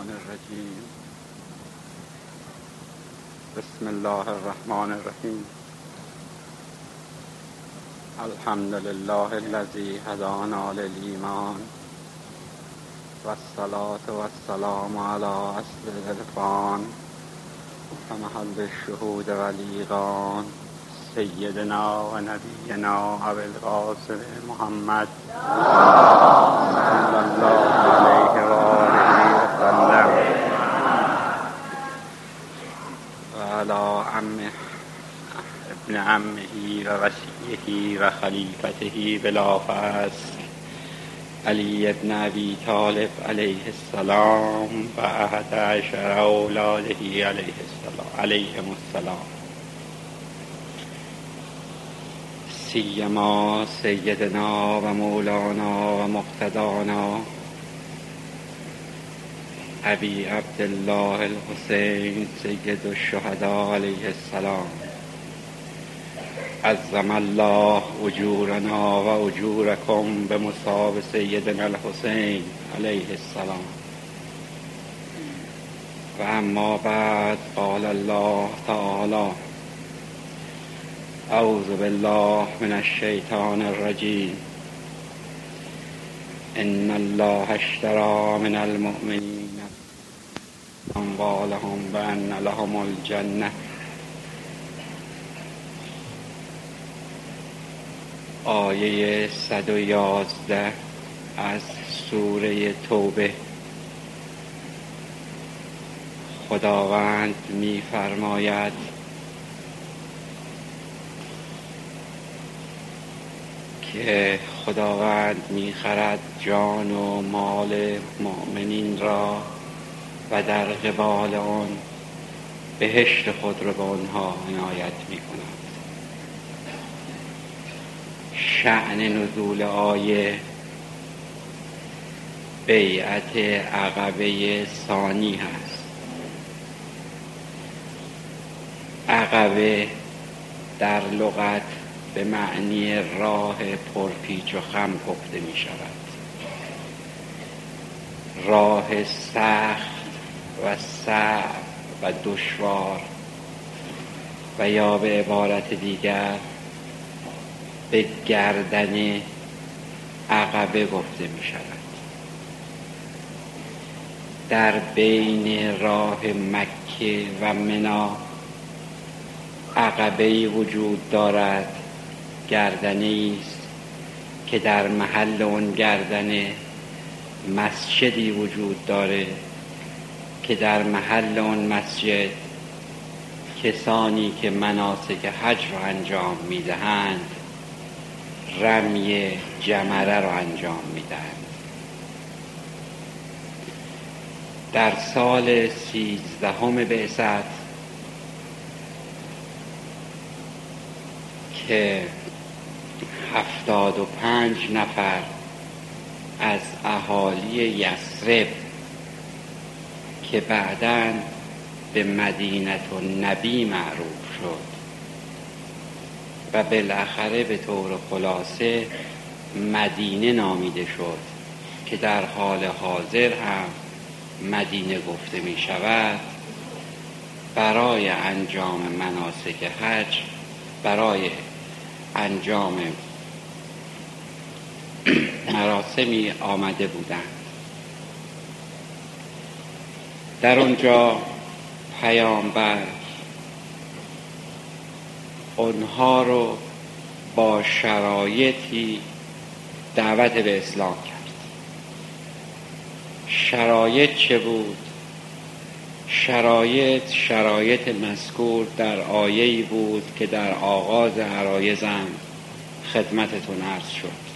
الشیطان الرجیم بسم الله الرحمن الرحیم. الحمد لله الذي هدانا للإيمان والصلاة والسلام على أصل العرفان ومحل الشهود والإيغان. سيدنا ونبينا أبي القاسم محمد صلى الله عليه وآله ابن عمه ووسيله وخليفته بلا فصل. علي بن أبي طالب عليه السلام وأحد عشر أولاده عليه السلام عليهم السلام. سيما سيدنا ومولانا ومقتدانا أبي عبد الله الحسين سيد الشهداء عليه السلام. عظم الله أجورنا وأجوركم بمصاب سيدنا الحسين عليه السلام. وأما بعد قال الله تعالى أعوذ بالله من الشيطان الرجيم إن الله اشترى من المؤمنين أموالهم بأن لهم الجنة. آیه 111 از سوره توبه. خداوند میفرماید که خداوند می‌خرد جان و مال مؤمنین را و در قبال آن بهشت خود را به آنها عنایت می کند شعن نزول آیه بیعت عقبه ثانی هست. عقبه در لغت به معنی راه پرپیچ و خم گفته می شود. راه سخت و صعب و دشوار و یا به عبارت دیگر به گردن عقبه گفته می شود در بین راه مکه و منا عقبه وجود دارد. گردنه است که در محل اون گردنه مسجدی وجود داره که در محل اون مسجد کسانی که مناسک حج رو انجام می‌دهند رمی جمره رو انجام می‌دهند. در سال سیزدهم بعثت که هفتاد و پنج نفر از اهالی یسرب که بعدا به مدینت و نبی معروف شد. و بالاخره به طور خلاصه مدینه نامیده شد که در حال حاضر هم مدینه گفته می شود برای انجام مناسک حج برای انجام مراسمی آمده بودند. در اونجا پیامبر اونها رو با شرایطی دعوت به اسلام کرد. شرایط چه بود؟ شرایط شرایط مذکور در آیه‌ای بود که در آغاز عرایزم خدمتتون عرض شد.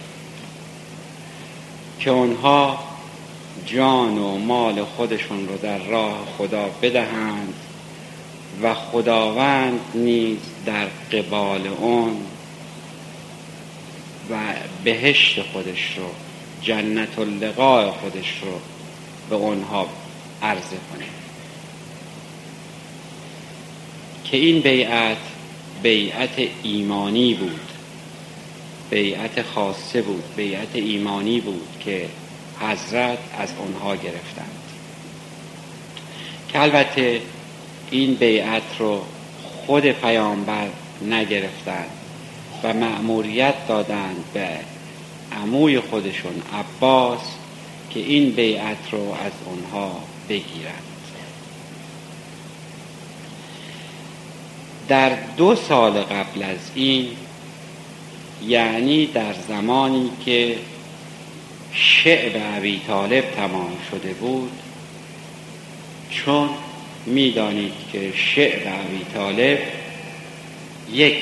که اونها جان و مال خودشون رو در راه خدا بدهند و خداوند نیز در قبال اون و بهشت خودش رو جنت اللقاء خودش رو به اونها عرضه کنه. که این بیعت بیعت ایمانی بود بیعت خاصه بود بیعت ایمانی بود که حضرت از آنها گرفتند. که البته این بیعت رو خود پیامبر نگرفتند و مأموریت دادند به عموی خودشون عباس که این بیعت رو از اونها بگیرند. در دو سال قبل از این یعنی در زمانی که شعب عبی طالب تمام شده بود چون می‌دانید که شعب عبی طالب یک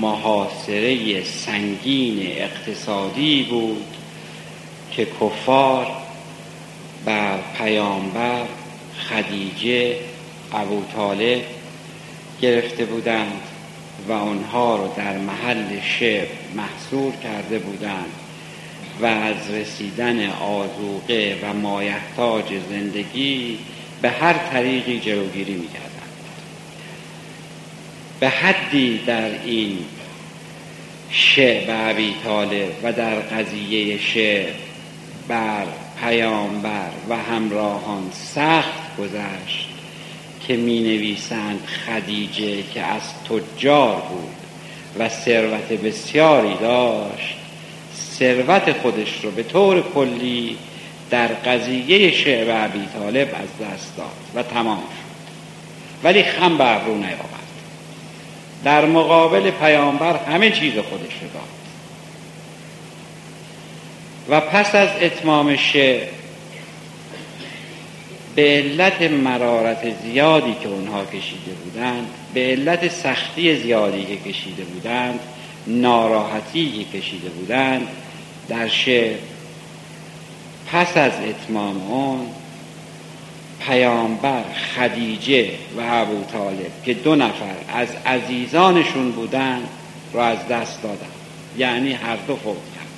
محاصره سنگین اقتصادی بود که کفار بر پیامبر خدیجه ابو طالب گرفته بودند و آنها رو در محل شعب محصور کرده بودند و از رسیدن آزوقه و مایحتاج زندگی به هر طریقی جلوگیری می‌کردند به حدی در این شعب عبی طالب و در قضیه شعب بر پیامبر و همراهان سخت گذشت که می نویسند خدیجه که از تجار بود و ثروت بسیاری داشت. ثروت خودش رو به طور کلی در قضیه شعب عبی طالب از دست داد و تمام شد. ولی خم به ابرو نیاورد در مقابل پیامبر همه چیز خودش داد و پس از اتمام شعر به علت مرارت زیادی که اونها کشیده بودند به علت سختی زیادی که کشیده بودند ناراحتی که کشیده بودند در شعر پس از اتمام اون پیامبر خدیجه و ابو طالب که دو نفر از عزیزانشون بودند را از دست دادن. یعنی هر دو فوت کردن.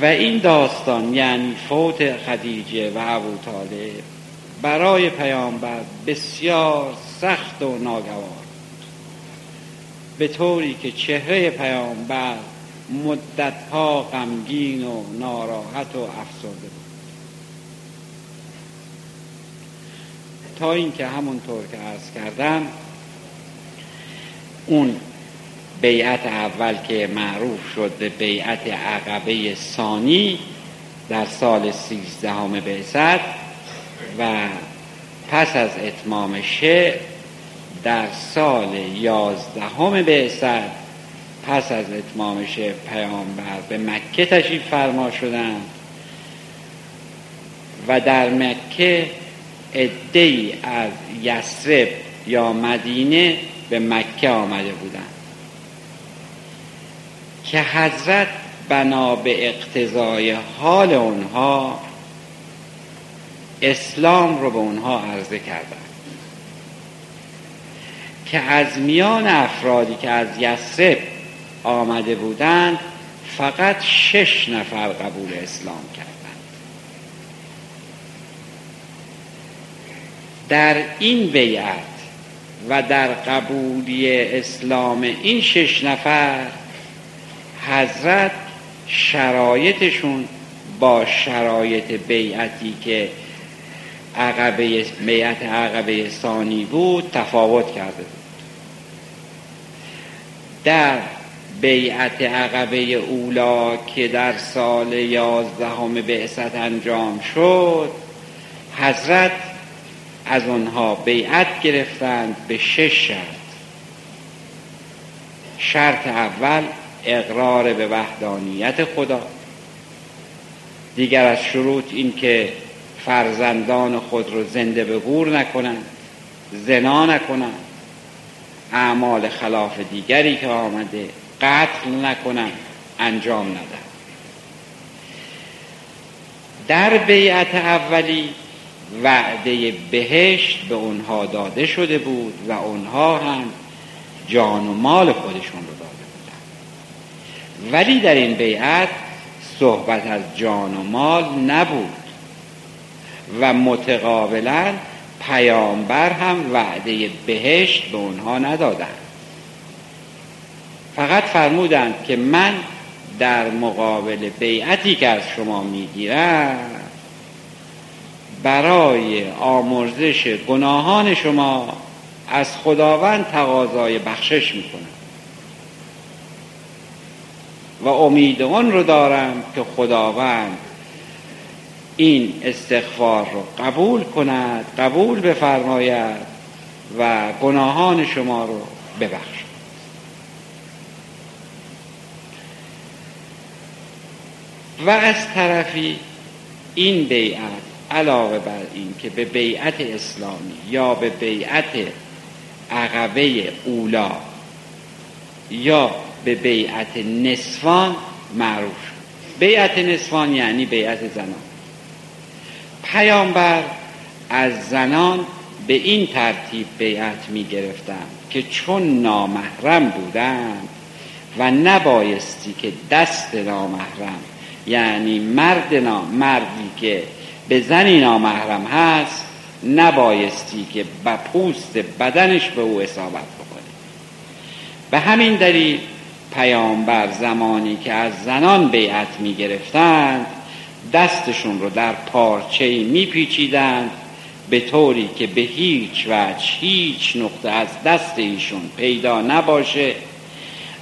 و این داستان یعنی فوت خدیجه و ابو طالب برای پیامبر بسیار سخت و ناگوار به طوری که چهره پیامبر مدتها غمگین و ناراحت و افسرده بود. تا اینکه همونطور که عرض کردم اون بیعت اول که معروف شد به بیعت عقبه ثانی در سال سیزدهم بعثت و پس از اتمام شعر در سال یازدهم بعثت پس از اتمام شعر پیامبر به مکه تشریف فرما شدند و در مکه ای از یسرب یا مدینه به مکه آمده بودند که حضرت بنا به اقتضای حال اونها اسلام رو به اونها عرضه کردند که از میان افرادی که از یسرب آمده بودند فقط شش نفر قبول اسلام کردند. در این بیعت و در قبولی اسلام این شش نفر حضرت شرایطشون با شرایط بیعتی که عقبه بیعت عقبه ثانی بود تفاوت کرده بود. در بیعت عقبه اولا که در سال یازدهم بعثت انجام شد حضرت از آنها بیعت گرفتند به شش شرط. شرط اول اقرار به وحدانیت خدا. دیگر از شروط این که فرزندان خود رو زنده به گور نکنند زنا نکنند. اعمال خلاف دیگری که آمده قتل نکنند انجام ندن در بیعت اولی وعده بهشت به اونها داده شده بود و اونها هم جان و مال خودشون رو داده بودن. ولی در این بیعت صحبت از جان و مال نبود و متقابلا پیامبر هم وعده بهشت به اونها ندادند فقط فرمودند که من در مقابل بیعتی که از شما می‌گیرم برای آمرزش گناهان شما از خداوند تقاضای بخشش می‌کنم. و امید اون رو دارم که خداوند این استغفار رو قبول کند قبول بفرماید و گناهان شما رو ببخشد. و از طرفی این بیعت علاوه بر این که به بیعت اسلامی یا به بیعت عقبه اولا یا به بیعت نسوان معروف بیعت نسوان یعنی بیعت زنان. پیامبر از زنان به این ترتیب بیعت می گرفتن که چون نامحرم بودند و نبایستی که دست نامحرم یعنی مرد نام مردی که به زنی نامحرم هست نبایستی که به پوست بدنش به او اصابت بکنه. به همین دلیل پیامبر زمانی که از زنان بیعت می گرفتند دستشون رو در پارچه می پیچیدند به طوری که به هیچ وجه هیچ نقطه از دست ایشون پیدا نباشه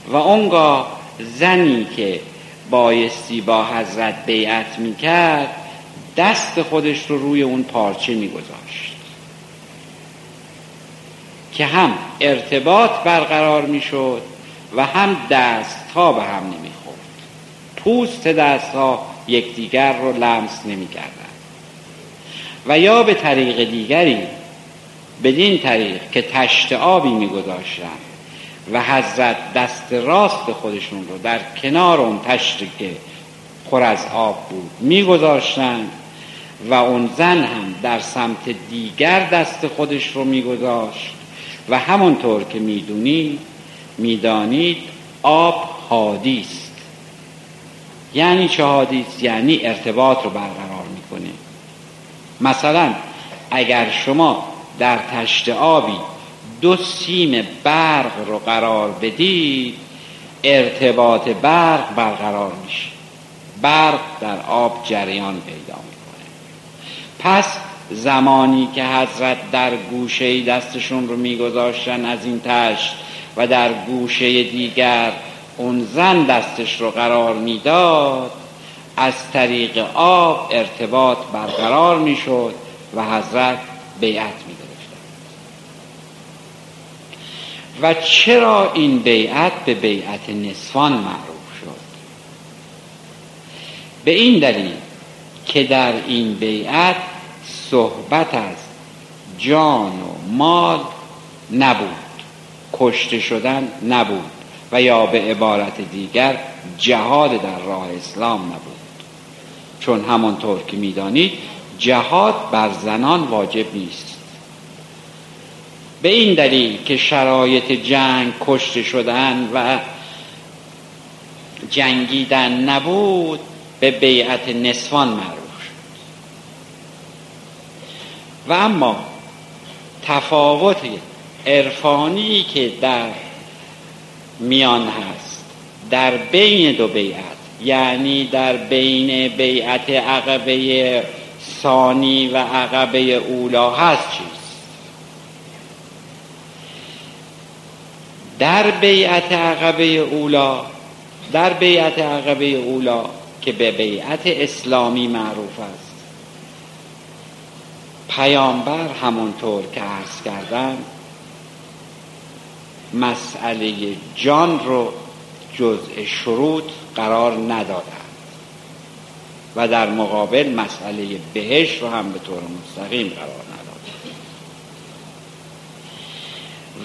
و اونگاه زنی که بایستی با حضرت بیعت می‌کرد دست خودش رو روی اون پارچه میگذاشت. که هم ارتباط برقرار می‌شد و هم دست ها به هم نمی‌خورد. پوست دست ها یکدیگر رو لمس نمی‌کردن و یا به طریق دیگری بدین طریق که تشت آبی میگذاشتن و حضرت دست راست خودشون رو در کنار اون تشتی که خور از آب بود میگذاشتن و اون زن هم در سمت دیگر دست خودش رو میگذاشت و همونطور که می‌دونید می‌دانید آب حادیست. یعنی چه حادیست؟ یعنی ارتباط رو برقرار می‌کنه. مثلا اگر شما در تشت آبی دو سیم برق رو قرار بدید ارتباط برق برقرار میشه. برق در آب جریان پیدا می‌کنه. پس زمانی که حضرت در گوشه دستشون رو میگذاشتن از این تشت و در گوشه دیگر اون زن دستش رو قرار می‌داد از طریق آب ارتباط برقرار می‌شد و حضرت بیعت می و چرا این بیعت به بیعت نصفان معروف شد؟ به این دلیل که در این بیعت صحبت از جان و مال نبود کشته شدن نبود و یا به عبارت دیگر جهاد در راه اسلام نبود. چون همانطور که می‌دانید جهاد بر زنان واجب نیست. به این دلیل که شرایط جنگ کشته شدن و جنگیدن نبود به بیعت نسوان معروف شد. و اما تفاوت عرفانی که در میان هست در بین دو بیعت یعنی در بین بیعت عقبه ثانی و عقبه اولا هست چیز؟ در بیعت عقبه اولا در بیعت عقبه اولا که به بیعت اسلامی معروف است. پیامبر همونطور که عرض کردم مسئله جان رو جزء شروط قرار ندادند و در مقابل مسئله بهش رو هم به طور مستقیم قرار ندادند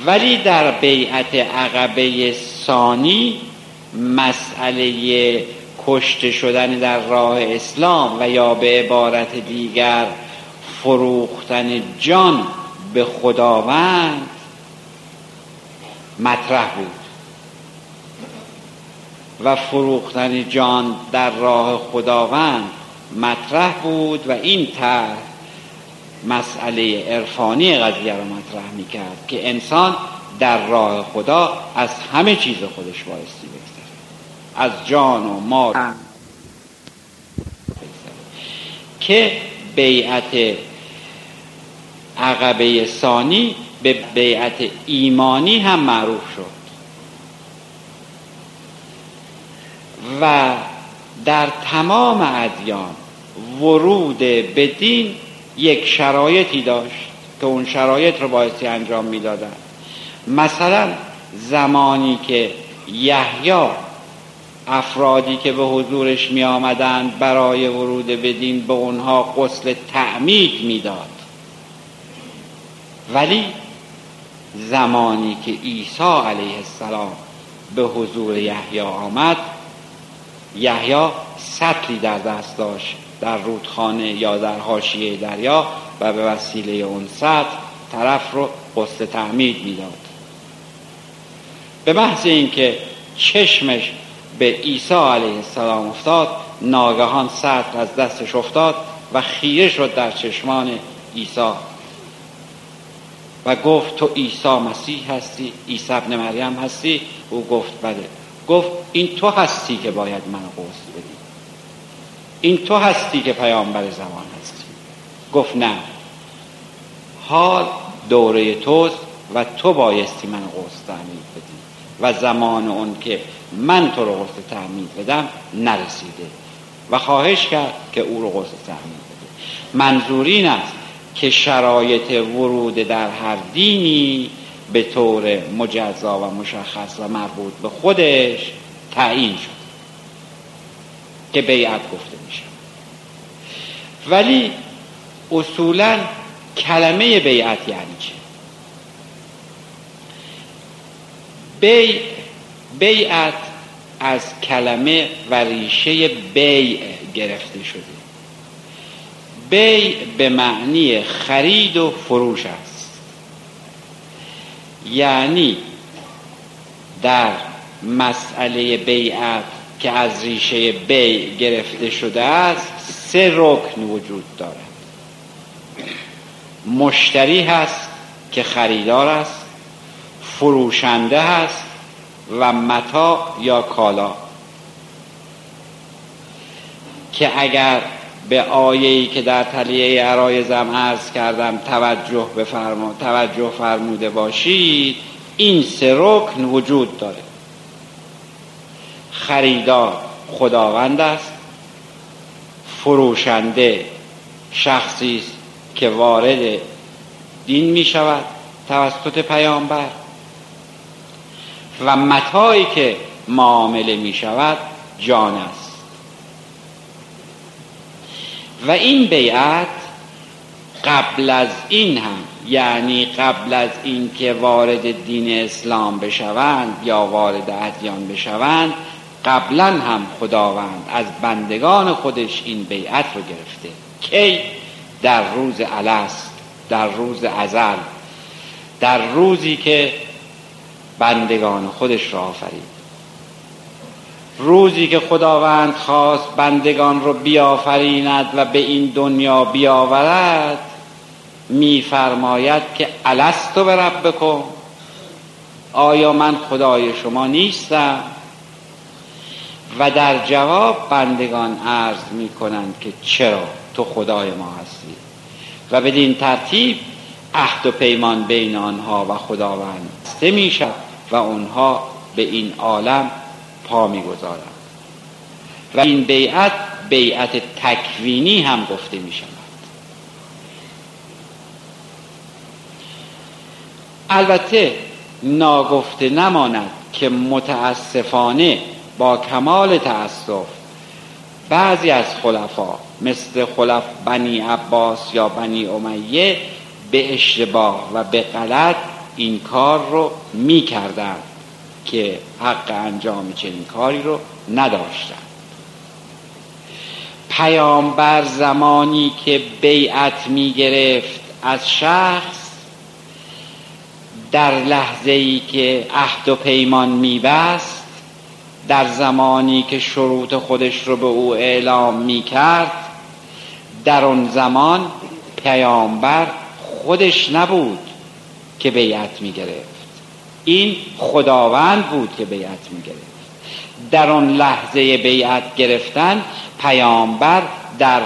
ولی در بیعت عقبه ثانی مسئله کشته شدن در راه اسلام و یا به عبارت دیگر فروختن جان به خداوند مطرح بود. و فروختن جان در راه خداوند مطرح بود و این طرح مسئله عرفانی قضیه رو مطرح می‌کرد که انسان در راه خدا از همه چیز خودش بایستی بگذره. از جان و مال. که بیعت عقبه ثانی به بیعت ایمانی هم معروف شد. و در تمام ادیان ورود به دین یک شرایطی داشت که اون شرایط رو بایستی انجام می‌دادن. مثلا زمانی که یحیی افرادی که به حضورش می آمدند برای ورود به دین به اونها قسل تعمید می‌داد. ولی زمانی که عیسی علیه السلام به حضور یحیی آمد یحیی سطلی در دست داشت. در رودخانه یا در حاشیه دریا و به وسیله اون سطل طرف رو قصد تعمید می‌داد. به محض اینکه چشمش به عیسی علیه السلام افتاد ناگهان سطل از دستش افتاد و خیره شد در چشمان عیسی. و گفت تو عیسی مسیح هستی عیسی ابن مریم هستی؟ او گفت بله. گفت این تو هستی که باید من قوست بدی. این تو هستی که پیامبر زمان هستی. گفت نه. حال دوره توست و تو بایستی من قوست تعمید بدی و زمان اون که من تو رو قوست تعمید بدم نرسیده و خواهش کرد که او رو قوست تعمید بده. منظور این است که شرایط ورود در هر دینی به طور مجزا و مشخص و مربوط به خودش تعیین شد که بیعت میشه ولی اصولا کلمه بیعت یعنی چه بی بیعت از کلمه و ریشه بیع گرفته شده. بی به معنی خرید و فروش است. یعنی در مسئله بیعت که از ریشه بی گرفته شده است سه رکن وجود دارد. مشتری هست که خریدار است فروشنده هست و متا یا کالا. که اگر به آیه‌ای که در تلیه عرایزم عرض کردم توجه بفرما توجه فرموده باشید این سه رکن وجود داره. خریدار خداوند است. فروشنده شخصی است که وارد دین می شود توسط پیامبر. و متایی که معامله می شود جان است. و این بیعت قبل از این هم یعنی قبل از اینکه وارد دین اسلام بشوند یا وارد ادیان بشوند قبلا هم خداوند از بندگان خودش این بیعت رو گرفته. کی در روز الست در روز ازل در روزی که بندگان خودش را آفرید. روزی که خداوند خواست بندگان رو بیافریند و به این دنیا بیاورد میفرماید که الستو به رب بکن آیا من خدای شما نیستم؟ و در جواب بندگان عرض می کنند که چرا تو خدای ما هستی؟ و بدین ترتیب عهد و پیمان بین آنها و خداوند سته می و آنها به این عالم پا می‌گذارند و این بیعت بیعت تکوینی هم گفته می شود. البته ناگفته نماند که متاسفانه با کمال تأسف. بعضی از خلفا مثل خلف بنی عباس یا بنی امیه به اشتباه و به غلط این کار رو می که حق انجام چنین کاری رو نداشتن پیامبر زمانی که بیعت می گرفت از شخص در لحظه ای که عهد و پیمان می بست در زمانی که شروط خودش رو به او اعلام می کرد در آن زمان پیامبر خودش نبود که بیعت می گرفت این خداوند بود که بیعت می گرفت در آن لحظه بیعت گرفتن پیامبر در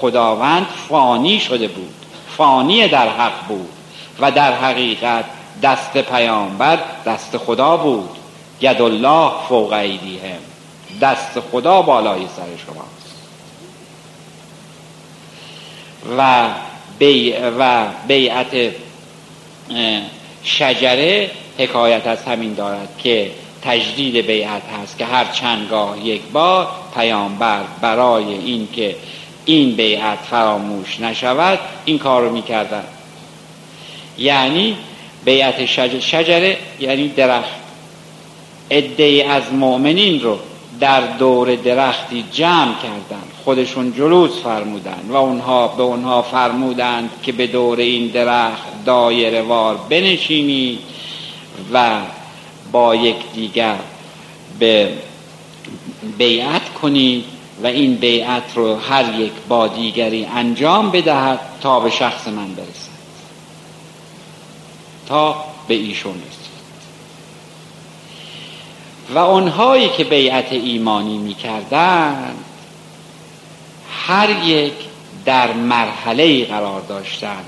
خداوند فانی شده بود فانی در حق بود و در حقیقت دست پیامبر دست خدا بود. ید الله فوق ایدیهم. دست خدا بالای سر شماست. و بی و بیعت شجره حکایت از همین دارد که تجدید بیعت هست که هر چندگاه یک بار پیامبر برای اینکه این بیعت فراموش نشود این کار رو می‌کردن. یعنی بیعت شجره یعنی درخت. ادهی از مؤمنین رو در دور درختی جمع کردند. خودشون جلوس فرمودند و اونها به اونها فرمودند که به دور این درخت دایره وار بنشینید و با دیگر به بیعت کنید و این بیعت رو هر یک با دیگری انجام بدهد تا به شخص من برسد. تا به ایشون رسید. و اونهایی که بیعت ایمانی می‌کردند هر یک در مرحله قرار داشتند.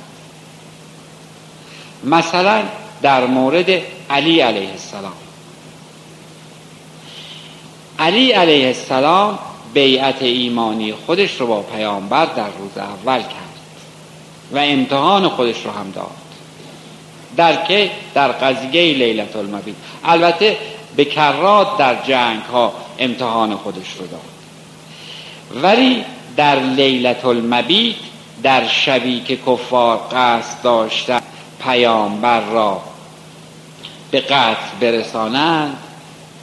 مثلا در مورد علی علیه السلام. علی علیه السلام بیعت ایمانی خودش رو با پیامبر در روز اول کرد و امتحان خودش رو هم داد. در که؟ در قضیه لیلت المبید. البته به کرات در جنگ ها امتحان خودش رو داد. ولی در لیلت المبید در شبی که کفار قصد داشتن پیامبر را به قتل برسانند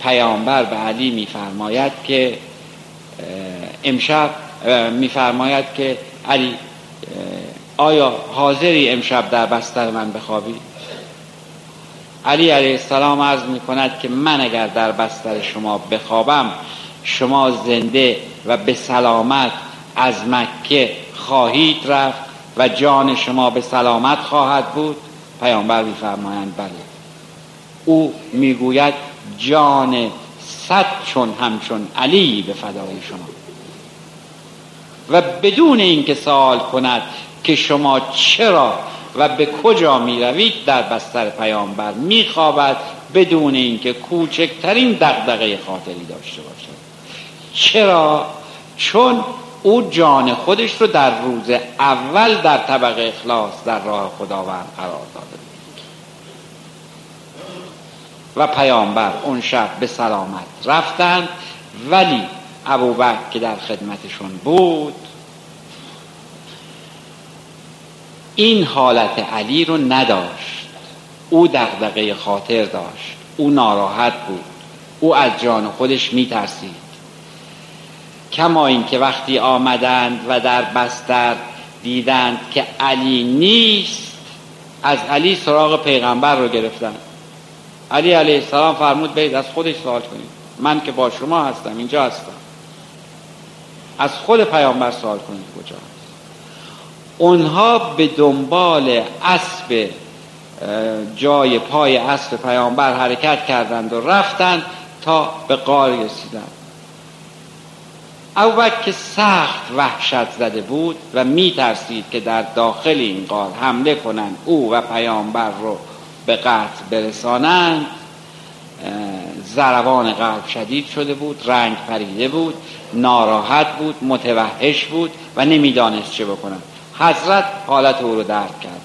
پیامبر به علی میفرماید که امشب میفرماید که علی آیا حاضری امشب در بستر من بخوابی؟ علی علیه السلام عرض می کند که من اگر در بستر شما بخوابم شما زنده و به سلامت از مکه خواهید رفت و جان شما به سلامت خواهد بود. پیامبر میفرمایند بله. او می‌گوید جان صد چون همچون علی به فدای شما. و بدون اینکه سوال کند که شما چرا و به کجا می روید در بستر پیامبر می خوابد بدون اینکه کوچکترین دغدغه خاطری داشته باشد. چرا؟ چون او جان خودش رو در روز اول در طبق اخلاص در راه خداوند قرار داده و پیامبر اون شب به سلامت رفتند ولی ابوبکر که در خدمتشون بود این حالت علی رو نداشت. او دغدغه خاطر داشت. او ناراحت بود. او از جان خودش میترسید. کما اینکه وقتی آمدند و در بستر دیدند که علی نیست از علی سراغ پیغمبر رو گرفتند علی علیه السلام فرمود برید از خودش سوال کنید. من که با شما هستم اینجا هستم. از خود پیامبر سوال کنید کجا؟ اونها به دنبال اسب جای پای اسب پیامبر حرکت کردند و رفتند تا به قار رسیدند. او که سخت وحشت زده بود و می ترسید که در داخل این قار حمله کنند او و پیامبر رو به قتل برسانند. زروان قلب شدید شده بود رنگ پریده بود ناراحت بود متوحش بود و نمی‌دانست چه بکنند حضرت حالت او رو درک کردن.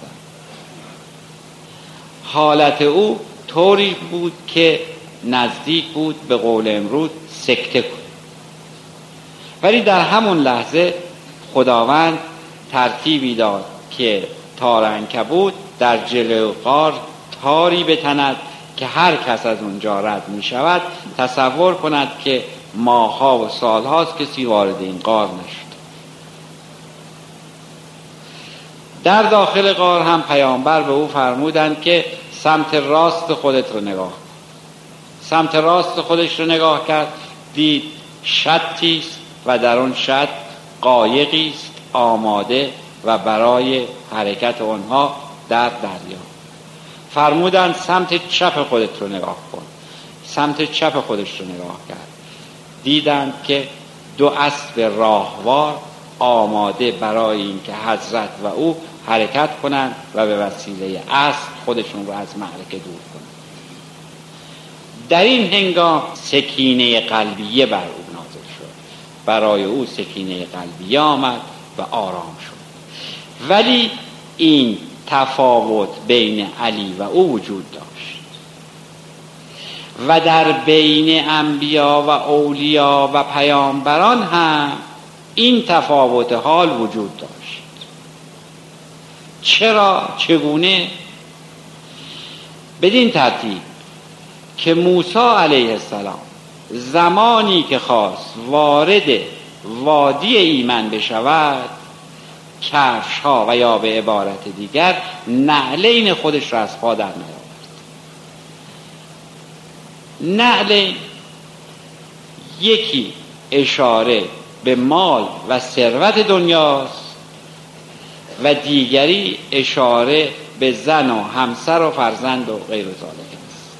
حالت او طوری بود که نزدیک بود به قول امروز سکته کن ولی در همون لحظه خداوند ترتیبی داد که تارنکه بود در جلو قار تاری بتند که هر کس از اونجا رد می شود تصور کند که ماها و سالهاست کسی وارد این قار نشد. در داخل قار هم پیامبر به او فرمودند که سمت راست خودت رو نگاه سمت راست خودش رو نگاه کرد دید شتی است و در آن شط قایقی است آماده و برای حرکت آنها در دریا. فرمودند سمت چپ خودت رو نگاه کن. سمت چپ خودش رو نگاه کرد. دیدند که دو اسب راهوار آماده برای اینکه حضرت و او حرکت کنند و به وسیله اصل خودشون رو از معرکه دور کنند در این هنگام سکینه قلبیه بر او نازل شد. برای او سکینه قلبیه آمد و آرام شد. ولی این تفاوت بین علی و او وجود داشت. و در بین انبیا و اولیا و پیامبران هم این تفاوت حال وجود داشت. چرا چگونه؟ بدین ترتیب که موسی علیه السلام زمانی که خواست وارد وادی ایمن بشود کفش ها و یا به عبارت دیگر نعلین خودش را از پا در نیاورد. نعلین یکی اشاره به مال و ثروت دنیاست. و دیگری اشاره به زن و همسر و فرزند و غیر ذالک است.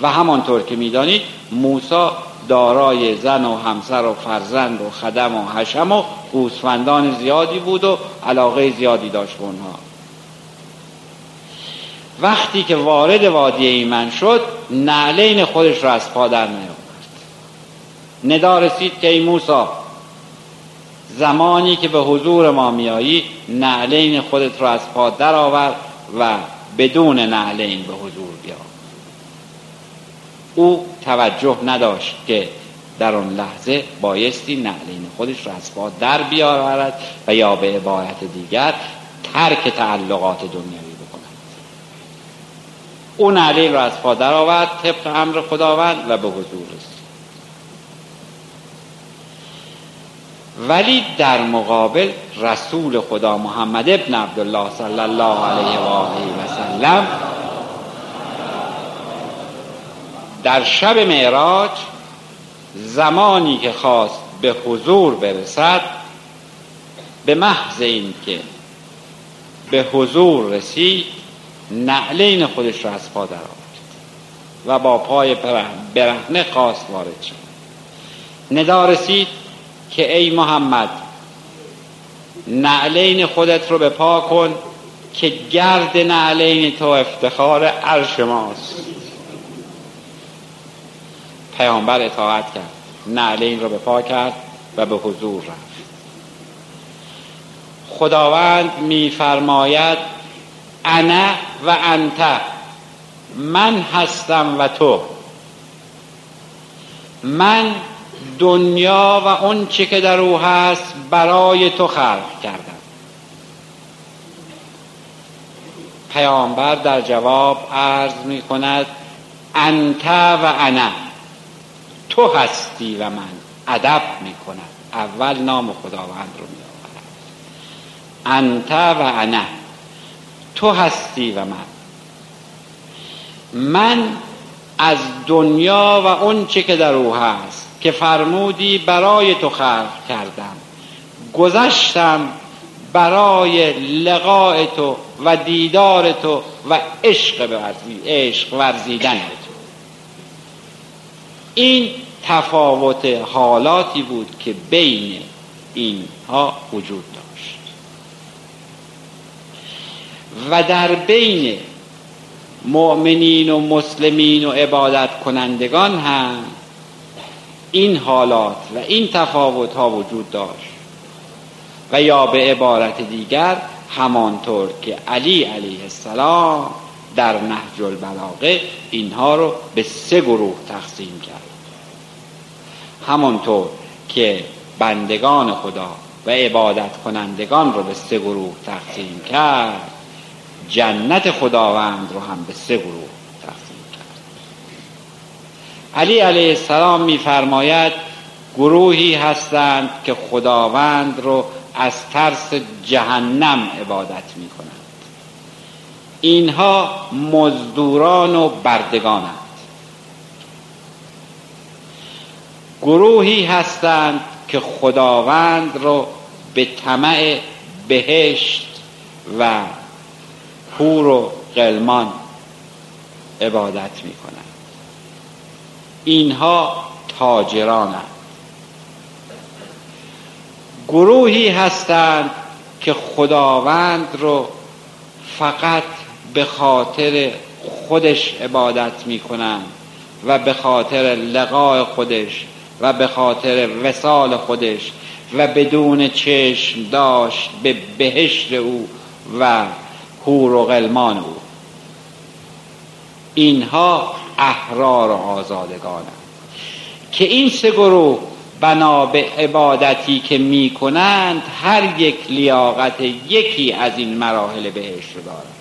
و همانطور که می‌دانید موسی دارای زن و همسر و فرزند و خدم و حشم و گوسفندان زیادی بود و علاقه زیادی داشت به اونها. وقتی که وارد وادی ایمن شد نعلین خودش را از پا در نیاورد. ندا رسید که ای موسی زمانی که به حضور ما میایی نعلین خودت را از پا در آور و بدون نعلین به حضور بیا. او توجه نداشت که در آن لحظه بایستی نعلین خودش را از پا در بیاورد و یا به عبارت دیگر ترک تعلقات دنیوی بکند. او نعلین را از پا در آورد طبق امر خداوند و به حضور رسید ولی در مقابل رسول خدا محمد ابن عبدالله صلی الله علیه و آله و سلم در شب معراج زمانی که خواست به حضور برسد به محض اینکه به حضور رسید نعلین خودش را از پا در آورد و با پای برهنه خواست وارد شد. ندا رسید که ای محمد نعلین خودت رو به پا کن که گرد نعلین تو افتخار عرش ماست. پیامبر اطاعت کرد نعلین رو به پا کرد و به حضور رفت. خداوند میفرماید انا و انت من هستم و تو. من دنیا و اون چی که در او هست برای تو خلق کردم. پیامبر در جواب عرض می کند انت و انا تو هستی و من ادب می کند. اول نام خداوند رو می آورد. انت و انا تو هستی و من. من از دنیا و اون چی که در او هست که فرمودی برای تو خلق کردم. گذشتم برای لقاء تو و دیدار تو و عشق عشق ورزیدن تو. این تفاوت حالاتی بود که بین اینها وجود داشت. و در بین مؤمنین و مسلمین و عبادت کنندگان هم این حالات و این تفاوت ها وجود داشت. و یا به عبارت دیگر همانطور که علی علیه السلام در نهج البلاغه اینها رو به سه گروه تقسیم کرد. همانطور که بندگان خدا و عبادت کنندگان رو به سه گروه تقسیم کرد جنت خداوند رو هم به سه گروه علی علیه السلام میفرماید گروهی هستند که خداوند رو از ترس جهنم عبادت می کنند اینها مزدوران و بردگانند. گروهی هستند که خداوند رو به طمع بهشت و پور و قلمان عبادت می کنند اینها تاجرانند. گروهی هستند که خداوند رو فقط به خاطر خودش عبادت می‌کنند و به خاطر لقاء خودش و به خاطر وسال خودش و بدون چشم داشت به بهشت او و هور و غلمان او. اینها احرار و آزادگانند که این سه گروه بنا به عبادتی که می کنند هر یک لیاقت یکی از این مراحل بهشت دارند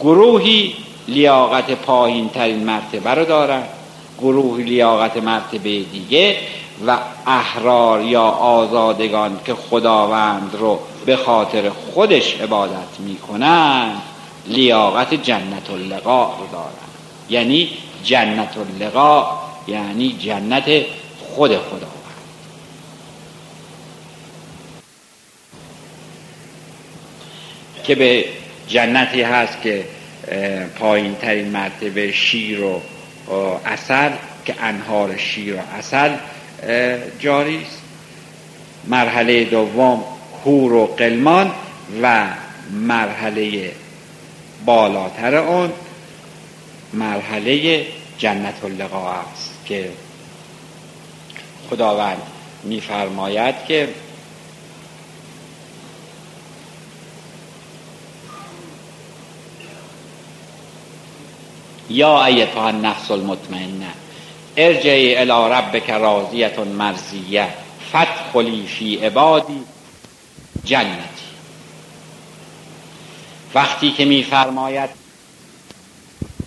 گروهی لیاقت پایین ترین مرتبه رو دارند گروه لیاقت مرتبه دیگه و احرار یا آزادگان که خداوند رو به خاطر خودش عبادت می‌کنند لیاقت جنت اللقاء رو دارند یعنی جنت اللقاء یعنی جنت خود خداوند که به جنتی هست که پایین ترین مرتبه شیر و اصل که انهار شیر و اصل جاری است. مرحله دوم هور و قلمان و مرحله بالاتر آن مرحله جنت اللقا است که خداوند میفرماید که یا ایتها النفس المطمئنه ارجعی الى ربک راضیت مرزیه فتخلی فی عبادی جنتی. وقتی که میفرماید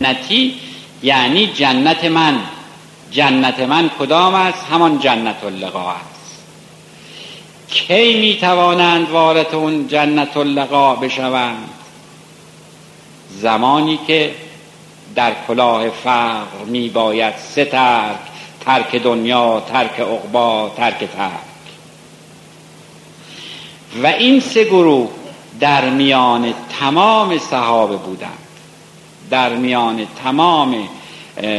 جنتی یعنی جنت من. جنت من کدام است؟ همان جنت اللقا است. کی می توانند وارد اون جنت اللقا بشوند؟ زمانی که در کلاه فقر می باید سه ترک ترک دنیا ترک عقبا ترک ترک. و این سه گروه در میان تمام صحابه بودند. در میان تمام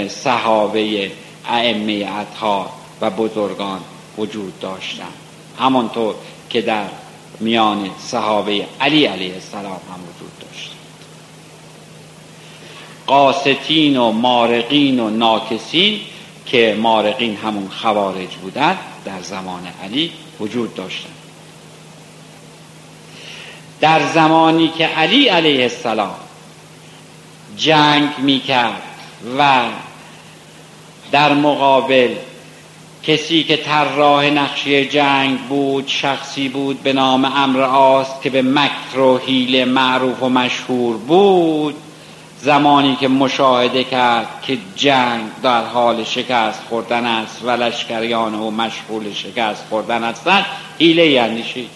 صحابه ائمه اطهار و بزرگان وجود داشتند. همانطور که در میان صحابه علی علیه السلام هم وجود داشت. قاستین و مارقین و ناکسین که مارقین همون خوارج بودند در زمان علی وجود داشتند. در زمانی که علی علیه السلام جنگ می‌کرد و در مقابل کسی که طراح نقشه جنگ بود شخصی بود به نام امر آست که به مکر و حیله معروف و مشهور بود زمانی که مشاهده کرد که جنگ در حال شکست خوردن است و لشکریان او مشغول شکست خوردن هستند حیله اندیشید.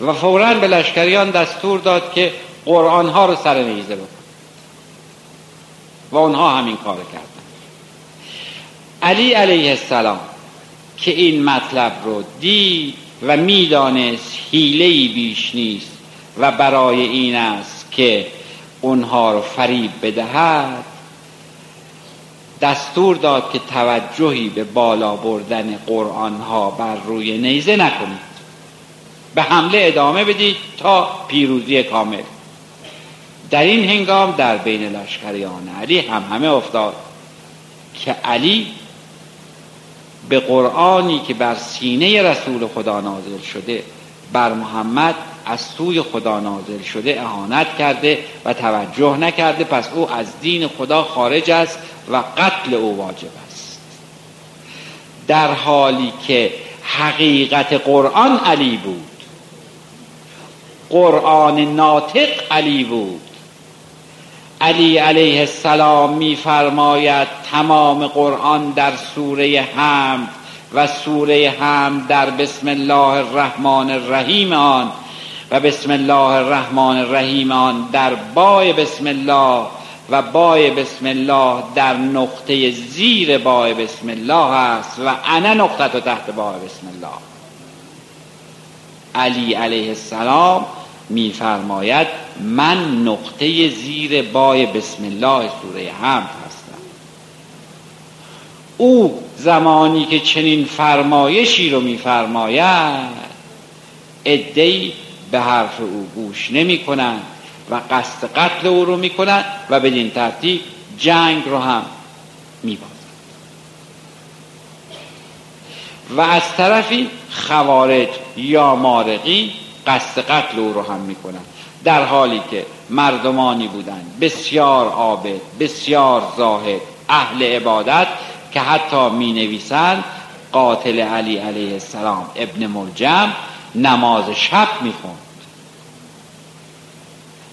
و فورا به لشکریان دستور داد که قرآن ها رو سر نیزه بکن. و اونها همین کار کردن. علی علیه السلام که این مطلب رو دید و می‌دانست حیله بیش نیست و برای این است که اونها رو فریب بدهد دستور داد که توجهی به بالا بردن قرآن ها بر روی نیزه نکنید. به حمله ادامه بدید تا پیروزی کامل. در این هنگام در بین لشکریان علی هم همه افتاد که علی به قرآنی که بر سینه رسول خدا نازل شده بر محمد از سوی خدا نازل شده اهانت کرده و توجه نکرده پس او از دین خدا خارج است و قتل او واجب است. در حالی که حقیقت قرآن علی بود قرآن ناطق علی بود علی علیه السلام میفرماید تمام قرآن در سوره حمد و سوره حمد در بسم الله الرحمن الرحیم آن و بسم الله الرحمن الرحیم آن در بای بسم الله و بای بسم الله در نقطه زیر بای بسم الله است و انا نقطه تحت بای بسم الله. علی علیه السلام میفرماید من نقطه زیر بای بسم الله سوره حمد هستم. او زمانی که چنین فرمایشی رو میفرماید ادهی به حرف او گوش نمی کنند و قصد قتل او رو می‌کنند و بدین ترتیب جنگ رو هم میبازند و از طرفی خوارج یا مارقی قصد قتل او رو هم می‌کنند در حالی که مردمانی بودند بسیار عابد بسیار زاهد اهل عبادت که حتی می نویسند قاتل علی علیه السلام ابن ملجم نماز شب می خوند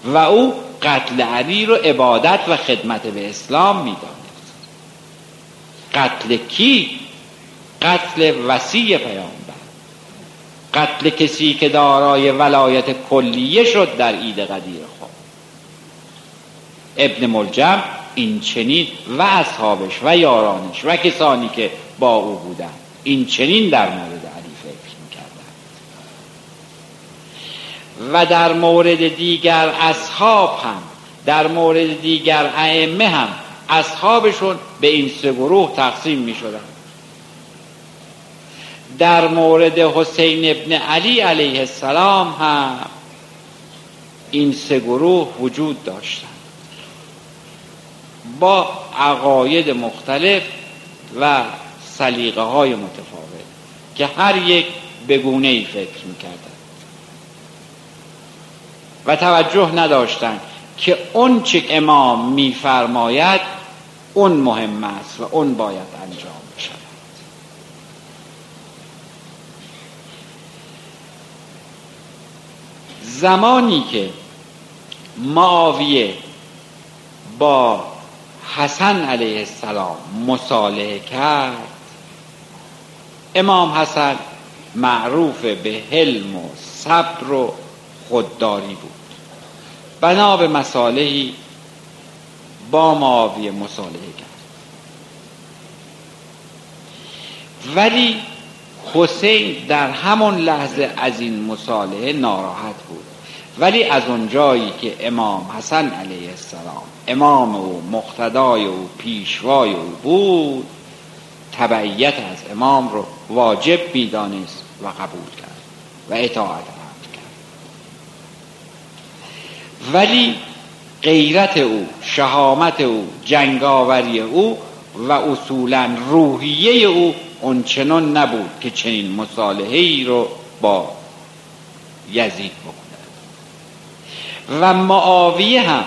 و او قتل علی رو عبادت و خدمت به اسلام می دانست قتل کی؟ قتل وسیع پیامبر. قتل کسی که دارای ولایت کلیه شد در عید قدیر خود. ابن ملجم این چنین و اصحابش و یارانش و کسانی که با او بودند این چنین در مورد علی فکر می‌کردند. و در مورد دیگر اصحاب هم در مورد دیگر ائمه هم اصحابشون به این سه گروه تقسیم می در مورد حسین ابن علی علیه السلام هم این سه گروه وجود داشتند. با عقاید مختلف و سلیقه های متفاوت که هر یک به گونه ای فکر می‌کردند. و توجه نداشتند که اون چه امام میفرماید اون مهم است و اون باید انجام بشود زمانی که معاویه با حسن علیه السلام مصالحه کرد امام حسن معروف به حلم و صبر و خودداری بود. بنا به مصالحی با معاویه مصالحه کرد. ولی حسین در همون لحظه از این مصالحه ناراحت بود. ولی از اونجایی که امام حسن علیه السلام امام او مقتدای او پیشوای او بود تبعیت از امام رو واجب می‌دانست و قبول کرد و اطاعت کرد. ولی غیرت او شهامت او جنگاوری او و اصولا روحیه او اونچنان نبود که چنین مصالحه ای رو با یزید بکند. و معاویه هم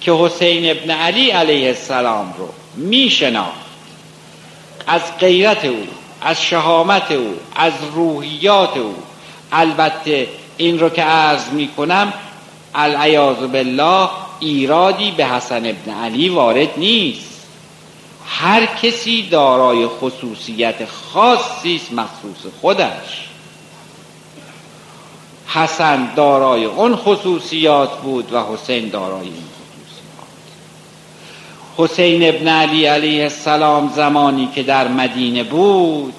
که حسین ابن علی علیه السلام رو میشناخت. از غیرت او از شهامت او از روحیات او. البته این رو که عرض می کنم العیاذ بالله ایرادی به حسن ابن علی وارد نیست. هر کسی دارای خصوصیت خاصی است مخصوص خودش. حسن دارای اون خصوصیات بود و حسین دارای این حسین ابن علی علیه السلام زمانی که در مدینه بود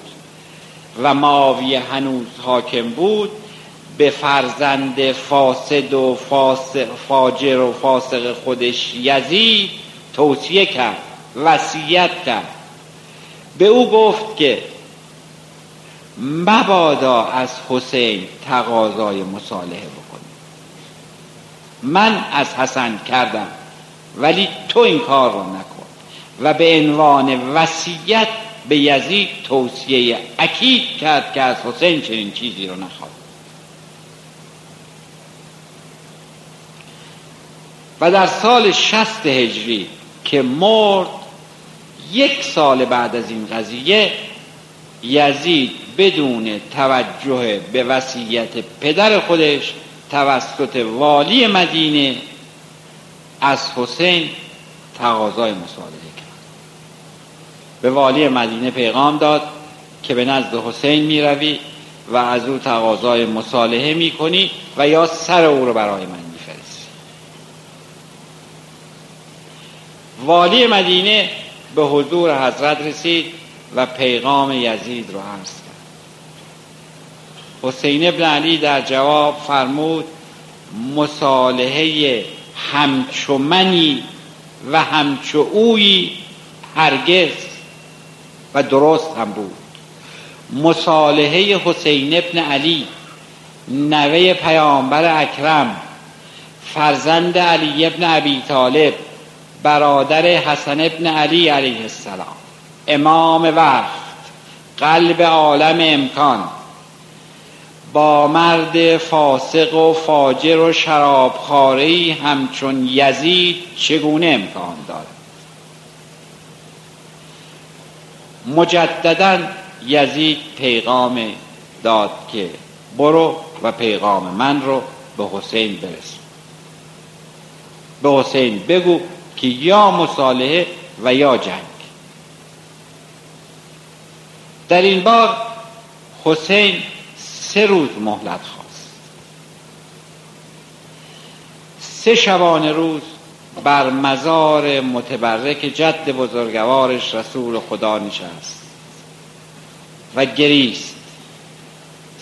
و معاویه هنوز حاکم بود به فرزند فاسد و فاجر و فاسق خودش یزید توصیه کرد وصیت کرد. به او گفت که مبادا از حسین تقاضای مصالحه بکنی. من از حسن کردم ولی تو این کار رو نکن و به عنوان وصیت به یزید توصیه اکید کرد که از حسین چنین چیزی رو نخواد. و در سال شست هجری که مرد یک سال بعد از این قضیه یزید بدون توجه به وصیت پدر خودش توسط والی مدینه از حسین تقاضای مصالحه کرد. به والی مدینه پیغام داد که به نزد حسین می روی و از او تقاضای مصالحه می کنی و یا سر او رو برای من می فرستی والی مدینه به حضور حضرت رسید و پیغام یزید رو عرض کرد. حسین ابن علی در جواب فرمود مصالحه همچو منی و همچو هرگز و درست هم بود. مصالحه حسین ابن علی نوه پیامبر اکرم فرزند علی ابن ابی طالب برادر حسن ابن علی علیه السلام. امام وقت قلب عالم امکان. با مرد فاسق و فاجر و شرابخاری همچون یزید چگونه امکان دارد؟ مجددا یزید پیغام داد که برو و پیغام من رو به حسین برس. به حسین بگو که یا مصالحه و یا جنگ. در این بار حسین سه روز مهلت خواست. سه شبانه روز بر مزار متبرک جد بزرگوارش رسول خدا نشست و گریست.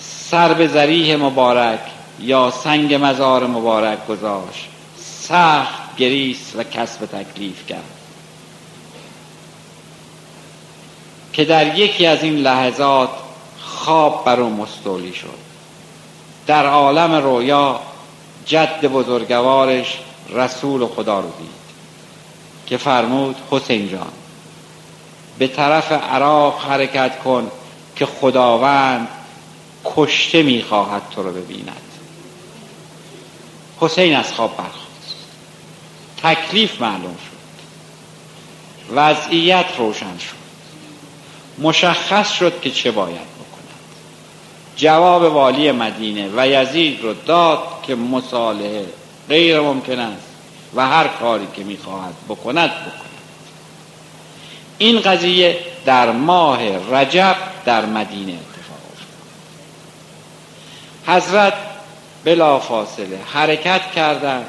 سر به زریح مبارک یا سنگ مزار مبارک گذاشت. سخت گریست و کسب تکلیف کرد. که در یکی از این لحظات خواب بر او مستولی شد. در عالم رویا جد بزرگوارش رسول خدا رو دید که فرمود حسین جان به طرف عراق حرکت کن که خداوند کشته می‌خواهد تو رو ببیند. حسین از خواب برخواست تکلیف معلوم شد. وضعیت روشن شد. مشخص شد که چه باید بکند جواب والی مدینه و یزید رو داد که مصالحه غیر ممکن است و هر کاری که می‌خواهد بکند بکند. این قضیه در ماه رجب در مدینه اتفاق افتاد. حضرت بلا فاصله حرکت کردند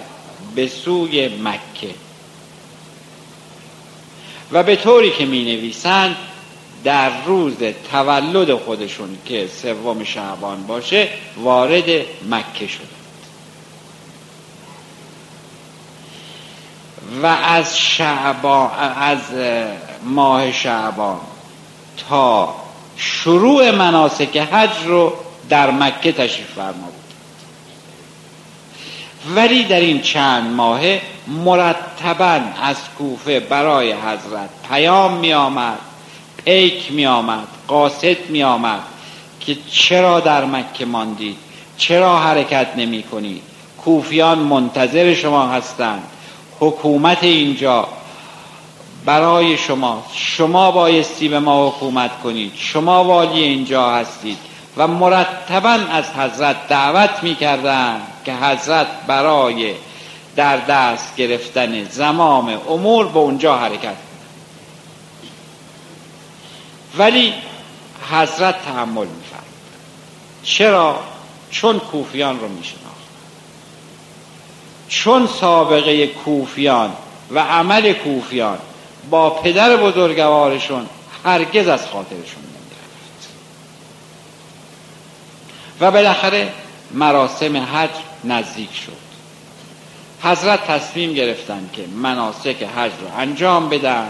به سوی مکه. و به طوری که می نویسند در روز تولد خودشون که سوم شعبان باشه وارد مکه شد و از شعبان از ماه شعبان تا شروع مناسک حج رو در مکه تشریف فرما بود. ولی در این چند ماه مرتبا از کوفه برای حضرت پیام می آمد پیک می آمد قاصد می آمد که چرا در مکه ماندید چرا حرکت نمی کنید کوفیان منتظر شما هستند. حکومت اینجا برای شما. شما بایستی به ما حکومت کنید. شما والی اینجا هستید. و مرتبا از حضرت دعوت می که حضرت برای در دست گرفتن زمام امور به اونجا حرکت ولی حضرت تحمل میفرد چرا؟ چون کوفیان رو میشناخت. چون سابقه کوفیان و عمل کوفیان با پدر بزرگوارشون هرگز از خاطرشون نمی‌رفت. و بالاخره مراسم حج نزدیک شد. حضرت تصمیم گرفتن که مناسک حج رو انجام بدن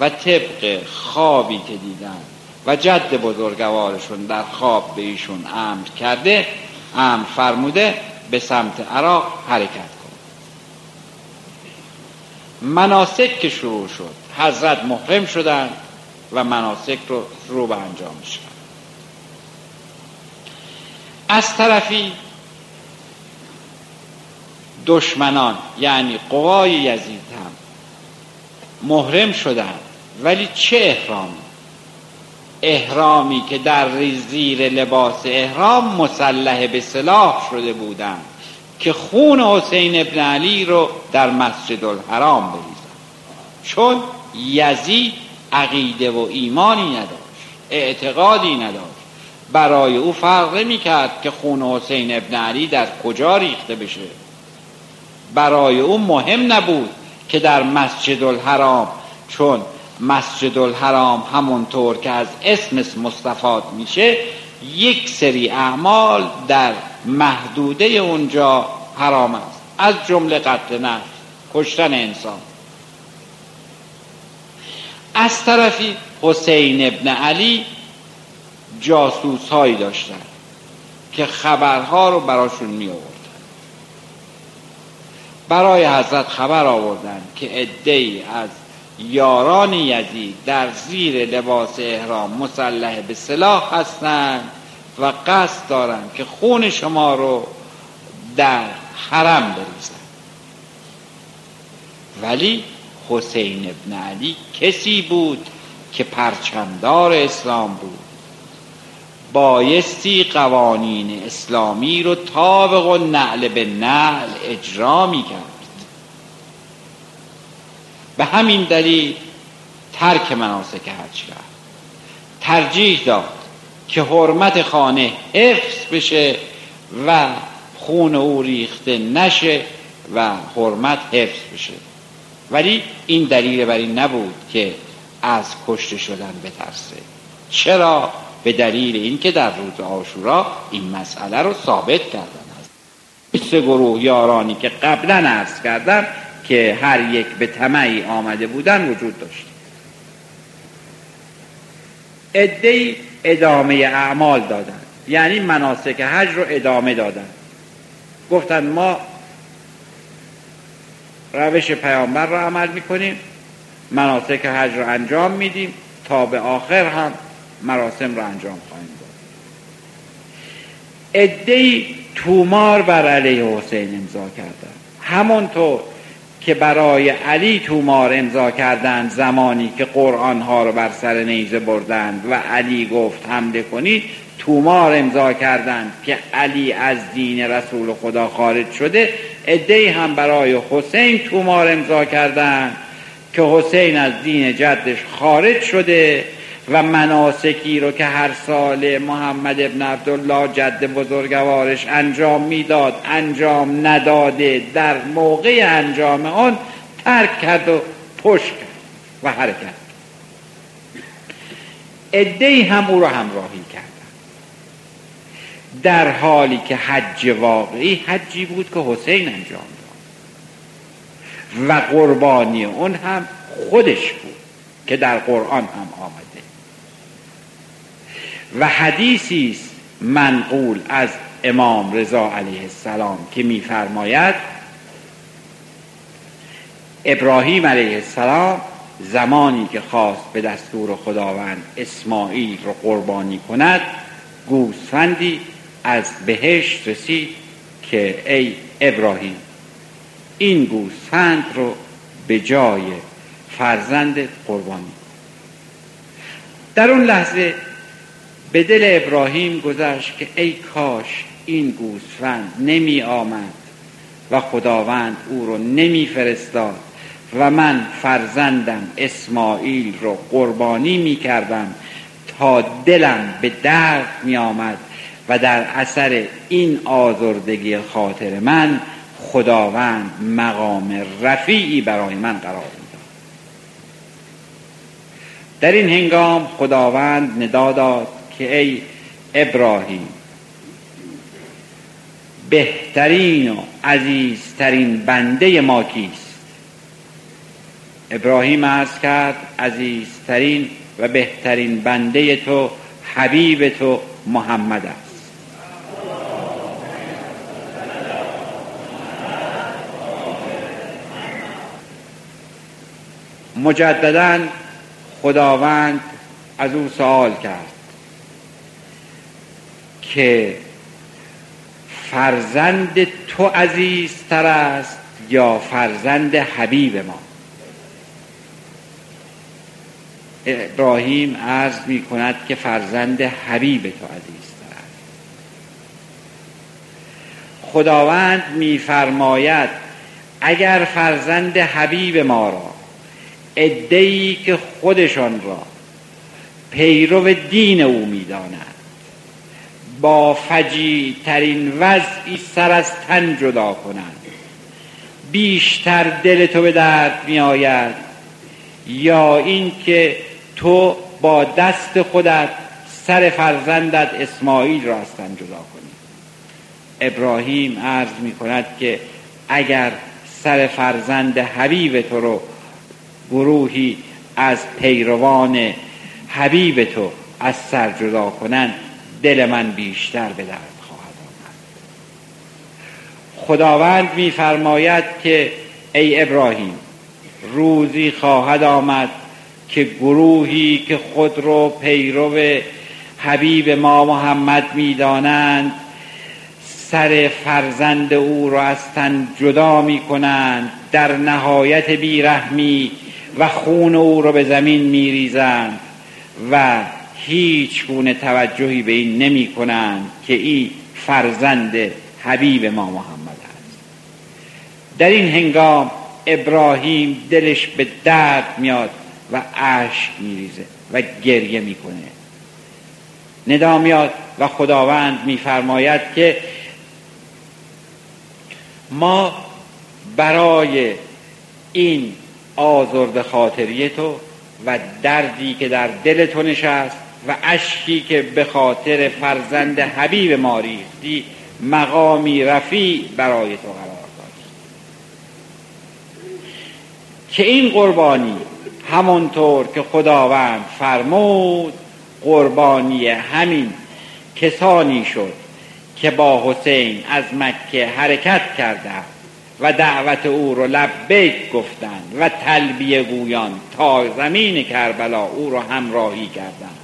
و طبق خوابی که دیدن و جد بزرگوارشون در خواب به ایشون امر کرده امر فرموده به سمت عراق حرکت کن. مناسک که شروع شد حضرت محرم شدن و مناسک رو رو به انجام شد. از طرفی دشمنان یعنی قوای یزید محرم شدند ولی چه احرامی؟ احرامی که در زیر لباس احرام مسلح به سلاح شده بودند که خون حسین ابن علی رو در مسجد الحرام بریزن. چون یزید عقیده و ایمانی نداشت اعتقادی نداشت. برای او فرق می کرد که خون حسین ابن علی در کجا ریخته بشه. برای او مهم نبود که در مسجد الحرام چون مسجد الحرام همونطور که از اسم مستفاد میشه یک سری اعمال در محدوده اونجا حرام است. از جمله قتل نفس کشتن انسان. از طرفی حسین ابن علی جاسوس هایی داشتن که خبرها رو براشون می آوردن برای حضرت خبر آوردن که عده از یاران یزید در زیر لباس احرام مسلح به سلاح هستند و قصد دارند که خون شما رو در حرم بریزن ولی حسین ابن علی کسی بود که پرچمدار اسلام بود. بایستی قوانین اسلامی رو طابق و نعل به نعل اجرا می کرد به همین دلیل ترک مناسک حج کرد. ترجیح داد که حرمت خانه حفظ بشه و خون او ریخته نشه و حرمت حفظ بشه. ولی این دلیل بر این نبود که از کشته شدن بترسه. چرا؟ به دلیل اینکه در روز آشورا این مسئله رو ثابت کردن است. سه گروه یارانی که قبلا عرض کردم که هر یک به طمعی آمده بودن وجود داشت. ادهی ادامه اعمال دادن. یعنی مناسک حج رو ادامه دادن. گفتن ما روش پیامبر رو عمل می‌کنیم مناسک حج رو انجام میدیم تا به آخر هم مراسم رو انجام خواهیم داد. ادهی تومار بر علیه حسین امضا کردن همونطور که برای علی تومار امضا کردند زمانی که قرآن ها رو بر سر نیزه بردند و علی گفت حمله کنید. تومار امضا کردند که علی از دین رسول خدا خارج شده. ادهی هم برای حسین تومار امضا کردند که حسین از دین جدش خارج شده. و مناسکی رو که هر سال محمد ابن عبدالله جد بزرگوارش انجام می‌داد انجام نداده در موقع انجام آن ترک کرد و پشت کرد و حرکت ادهی هم او را همراهی کردن در حالی که حج واقعی حجی بود که حسین انجام داد. و قربانی اون هم خودش بود که در قرآن هم آمد. و حدیثی است منقول از امام رضا علیه السلام که میفرماید ابراهیم علیه السلام زمانی که خواست به دستور خداوند اسماعیل رو قربانی کند گوسفندی از بهشت رسید که ای ابراهیم این گوسفند رو به جای فرزند قربانی در اون لحظه به دل ابراهیم گذشت که ای کاش این گوسفند نمی آمد و خداوند او رو نمی فرستاد و من فرزندم اسماعیل رو قربانی می کردم تا دلم به درد می آمد و در اثر این آزردگی خاطر من خداوند مقام رفیعی برای من قرار می‌داد در این هنگام خداوند ندا داد که ای ابراهیم بهترین و عزیزترین بنده ما کیست؟ ابراهیم عرض کرد عزیزترین و بهترین بنده تو حبیب تو محمد است. مجددا خداوند از او سوال کرد. که فرزند تو عزیزتر است یا فرزند حبیب ما. ابراهیم عرض می کند که فرزند حبیب تو عزیزتر است. خداوند میفرماید اگر فرزند حبیب ما را ادهی که خودشان را پیرو دین او می‌دانند با فجی ترین وضعی سر از تن جدا کنند. بیشتر دل تو به درد می آید یا اینکه تو با دست خودت سر فرزندت اسماعیل را از تن جدا کنی. ابراهیم عرض می کند که اگر سر فرزند حبیب تو رو گروهی از پیروان حبیب تو از سر جدا کنند دل من بیشتر به درد خواهد آمد. خداوند میفرماید که ای ابراهیم روزی خواهد آمد که گروهی که خود رو پیرو حبیب ما محمد می‌دانند سر فرزند او را از تن جدا می کنند در نهایت بیرحمی و خون او را به زمین می ریزند و هیچ گونه توجهی به این نمی کنند که این فرزند حبیب ما محمد است در این هنگام ابراهیم دلش به درد میاد و اشک میریزه و گریه می‌کنه. ندا میاد و خداوند میفرماید که ما برای این آزرد خاطری تو و دردی که در دل تو نشست و اشکی که به خاطر فرزند حبیب ما ریختی مقامی رفیع برای تو قرار داشت که این قربانی همانطور که خداوند فرمود قربانی همین کسانی شد که با حسین از مکه حرکت کردند و دعوت او رو لبیک گفتند و تلبیه گویان تا زمین کربلا او رو همراهی کردند.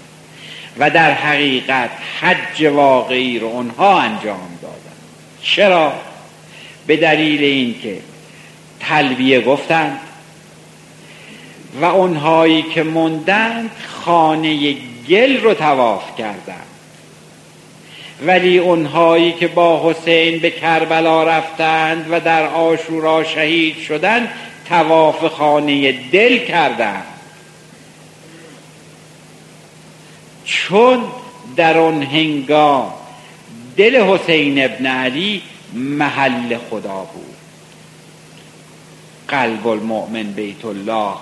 و در حقیقت حج واقعی رو اونها انجام دادند چرا؟ به دلیل اینکه تلبیه گفتند و اونهایی که موندند خانه گل رو تواف کردند ولی اونهایی که با حسین به کربلا رفتند و در آشورا شهید شدند تواف خانه دل کردند چون در آن هنگام دل حسین ابن علی محل خدا بود. قلب المؤمن بیت الله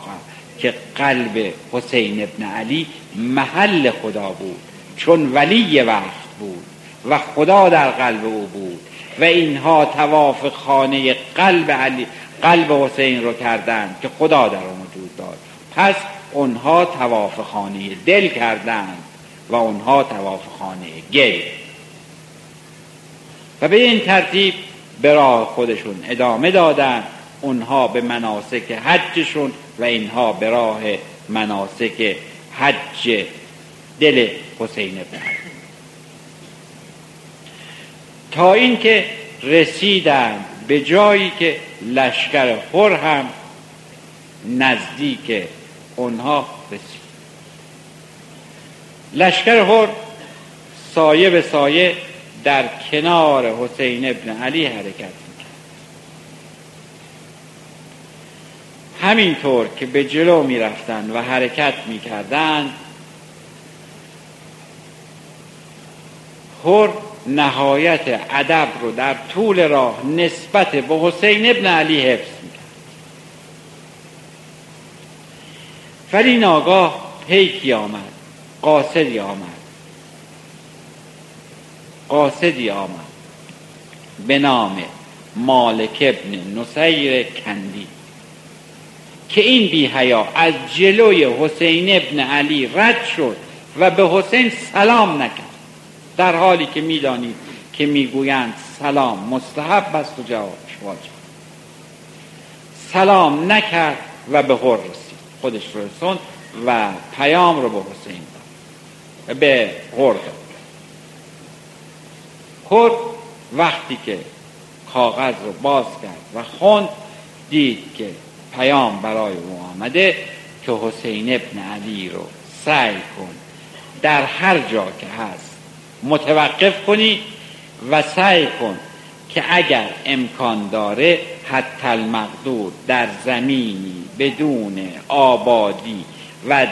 که قلب حسین ابن علی محل خدا بود. چون ولی وقت بود و خدا در قلب او بود و اینها تواف خانه قلب علی قلب حسین رو کردند که خدا در آن وجود داد پس اونها تواف خانه دل کردند. و اونها تواف خانه گل و به این ترتیب به خودشون ادامه دادند اونها به مناسک حجشون و اینها به راه مناسک حج دل حسین ابن تا اینکه رسیدند به جایی که لشکر خور هم نزدیک اونها رسید لشکر خور سایه به سایه در کنار حسین ابن علی حرکت می‌کرد. همینطور که به جلو می‌رفتند و حرکت می‌کردند خور نهایت ادب رو در طول راه نسبت به حسین ابن علی حفظ می‌کرد. ولی ناگاه پیکی آمد. قاصدی آمد. قاصدی آمد. به نام مالک ابن نصیر کندی. که این بی حیا از جلوی حسین ابن علی رد شد و به حسین سلام نکرد. در حالی که می‌دانید که می‌گویند سلام مستحب است و جوابش واجب. سلام نکرد و به هر رسید. خودش رو رسوند و پیام رو به حسین به داد هر وقتی که کاغذ رو باز کرد و خوند دید که پیام برای او آمده که حسین ابن علی رو سعی کن در هر جا که هست متوقف کنی و سعی کن که اگر امکان داره حتی المقدور در زمینی بدون آبادی و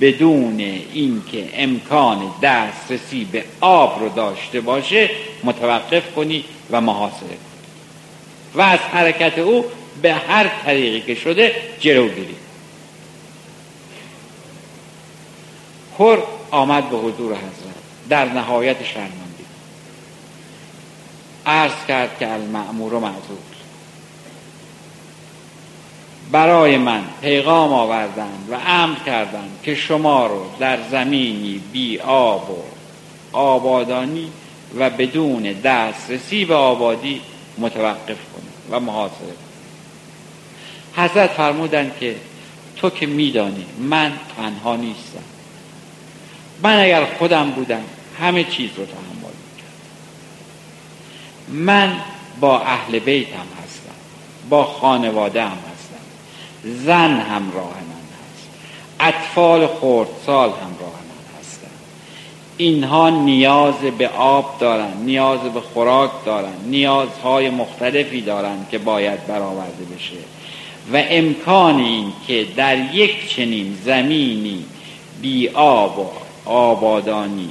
بدون اینکه امکان دسترسی به آب رو داشته باشه متوقف کنی و محاصره کنی. و از حرکت او به هر طریقی که شده جلوگیری خور آمد به حضور حضرت. در نهایت شرمندگی. عرض کرد که المعمور و معذور. برای من پیغام آوردند و امر کردند که شما رو در زمینی بی آب و آبادانی و بدون دسترسی به آبادی متوقف کنید و محاصره حضرت فرمودند که تو که میدانی من تنها نیستم. من اگر خودم بودم همه چیز رو تحمل می‌کردم. من با اهل بیتم هستم با خانواده هم زن همراه من هست. اطفال خردسال همراه من هستن. اینها نیاز به آب دارن نیاز به خوراک دارن نیازهای مختلفی دارن که باید برآورده بشه. و امکان این که در یک چنین زمینی بی آب و آبادانی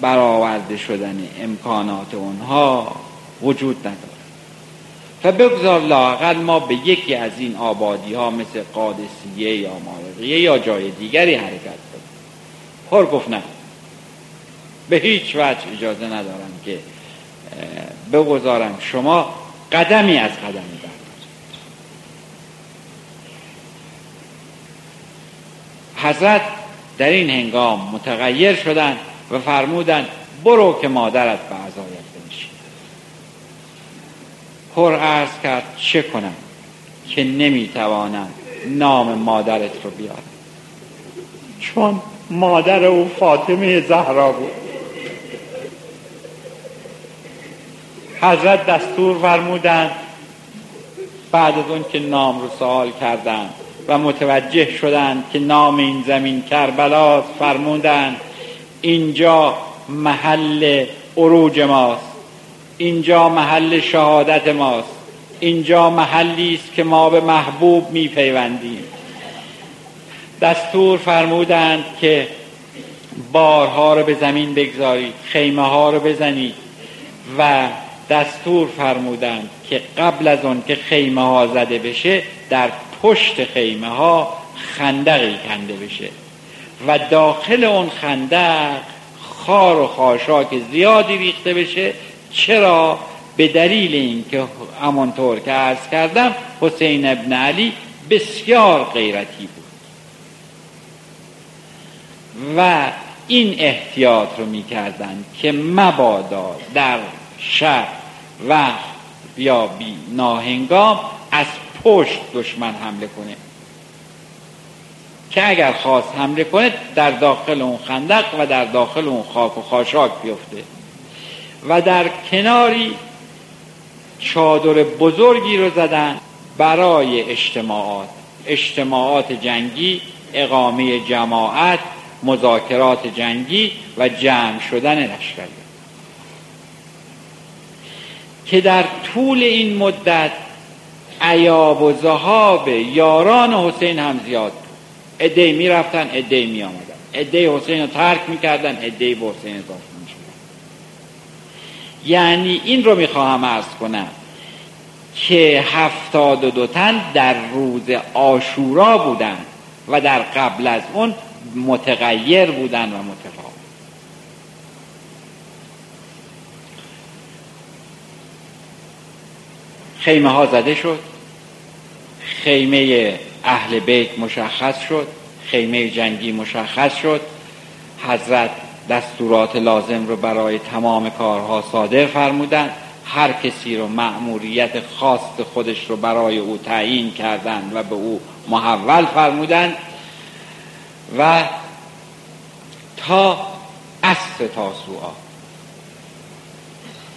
برآورده شدن امکانات اونها وجود نداره. و بگذار لاقل ما به یکی از این آبادی ها مثل قادسیه یا مارقیه یا جای دیگری حرکت کنیم. پر گفت نه. به هیچ وجه اجازه ندارم که بگذارم شما قدمی از قدمی حضرت در این هنگام متغیر شدند و فرمودند برو که مادرت به عزایت پر عرض کرد چه کنم؟ که نمی‌توانم نام مادرت رو بیارم. چون مادر او فاطمه زهرا بود. حضرت دستور فرمودند بعد از اون که نام رو سوال کردند و متوجه شدند که نام این زمین کربلاست فرمودند اینجا محل عروج ماست. اینجا محل شهادت ماست. اینجا محلی است که ما به محبوب میپیوندیم. دستور فرمودند که بارها رو به زمین بگذارید خیمه ها رو بزنید و دستور فرمودند که قبل از آن که خیمه ها زده بشه در پشت خیمه ها خندقی کنده بشه و داخل اون خندق خار و خاشاک زیادی ریخته بشه چرا به دلیل اینکه همانطور که عرض کردم حسین ابن علی بسیار غیرتی بود. و این احتیاط رو می‌کردند که مبادا در شب وقت یا بی ناهنگام از پشت دشمن حمله کنه. که اگر خواست حمله کنه در داخل اون خندق و در داخل اون خاک و خاشاک بیفته. و در کناری چادر بزرگی رو زدن برای اجتماعات. اجتماعات جنگی اقامه جماعت مذاکرات جنگی و جمع شدن لشکری. که در طول این مدت عیاب و زهاب یاران حسین هم زیاد بود. ادهی می رفتن ادهی می آمدن ادهی حسین رو ترک می کردن ادهی به حسین اضافه یعنی این رو می خواهم ارز کنم که هفتاد و دو تن در روز آشورا بودن و در قبل از اون متغیر بودن و متفاوت. خیمه ها زده شد خیمه اهل بیت مشخص شد خیمه جنگی مشخص شد حضرت دستورات لازم رو برای تمام کارها صادر فرمودند. هر کسی رو مأموریت خاص خودش رو برای او تعیین کردند و به او محول فرمودند. و تا اصر تاسوعا.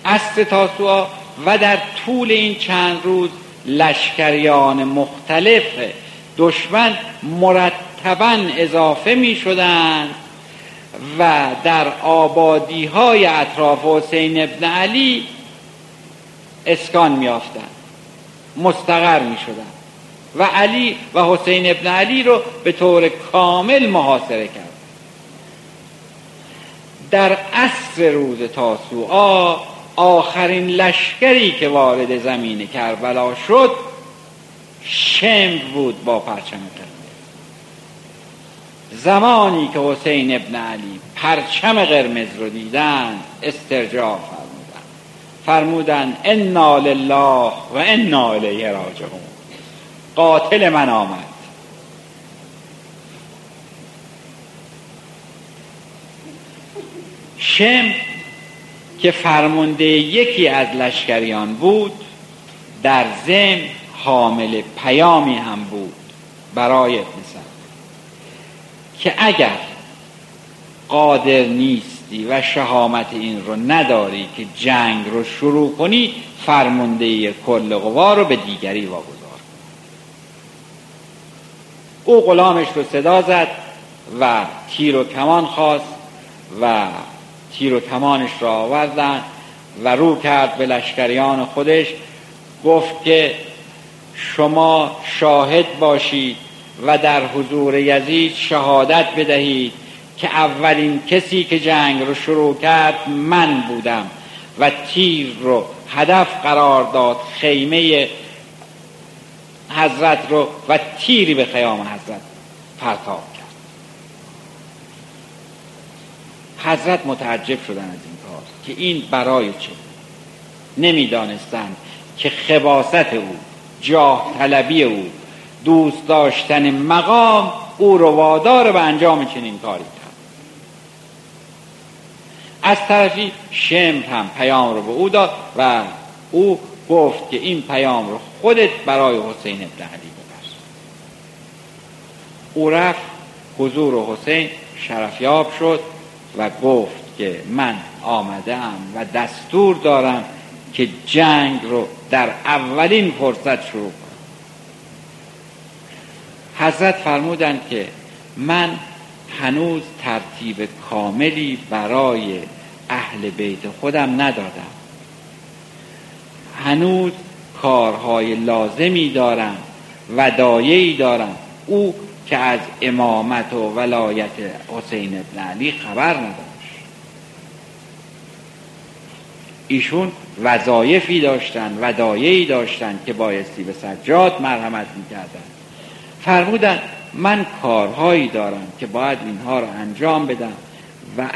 اصر تاسوعا و در طول این چند روز لشکریان مختلف دشمن مرتبا اضافه می شدند و در آبادی های اطراف حسین ابن علی اسکان می آفتند مستقر می شدند و علی و حسین ابن علی رو به طور کامل محاصره کرد. در عصر روز تاسوعا آخرین لشکری که وارد زمین کربلا شد شمر بود با پرچم قرمز زمانی که حسین ابن علی پرچم قرمز رو دیدن استرجاع فرمودن. فرمودن انا لله و انا الیه راجعون. قاتل من آمد. شم که فرمانده یکی از لشکریان بود در ذهن حامل پیامی هم بود برای ابن که اگر قادر نیستی و شهامت این رو نداری که جنگ رو شروع کنی فرمانده کل قوا رو به دیگری واگذار. او غلامش رو صدا زد و تیر و کمان خواست و تیر و کمانش را آوردن و رو کرد به لشکریان خودش گفت که شما شاهد باشید و در حضور یزید شهادت بدهید که اولین کسی که جنگ رو شروع کرد من بودم و تیر رو هدف قرار داد خیمه حضرت رو و تیری به خیام حضرت پرتاب کرد. حضرت متعجب شدن از این کار که این برای چه؟ نمی‌دانستند که خباست او جاه طلبی او دوست داشتن مقام او رو وادار به انجام چنین کاری کرد. از طرفی شمر هم پیام رو به او داد و او گفت که این پیام رو خودت برای حسین ابن علی ببر او رفت حضور حسین شرفیاب شد و گفت که من آمده و دستور دارم که جنگ رو در اولین فرصت شروع کنم. حضرت فرمودند که من هنوز ترتیب کاملی برای اهل بیت خودم ندادم. هنوز کارهای لازمی دارم و دایهی دارم. او که از امامت و ولایت حسین ابن علی خبر نداشت. ایشون وظایفی داشتن و دایهی داشتن که بایستی به سجاد مرحمت می‌کردن. فرمودن من کارهایی دارم که باید اینها رو انجام بدم و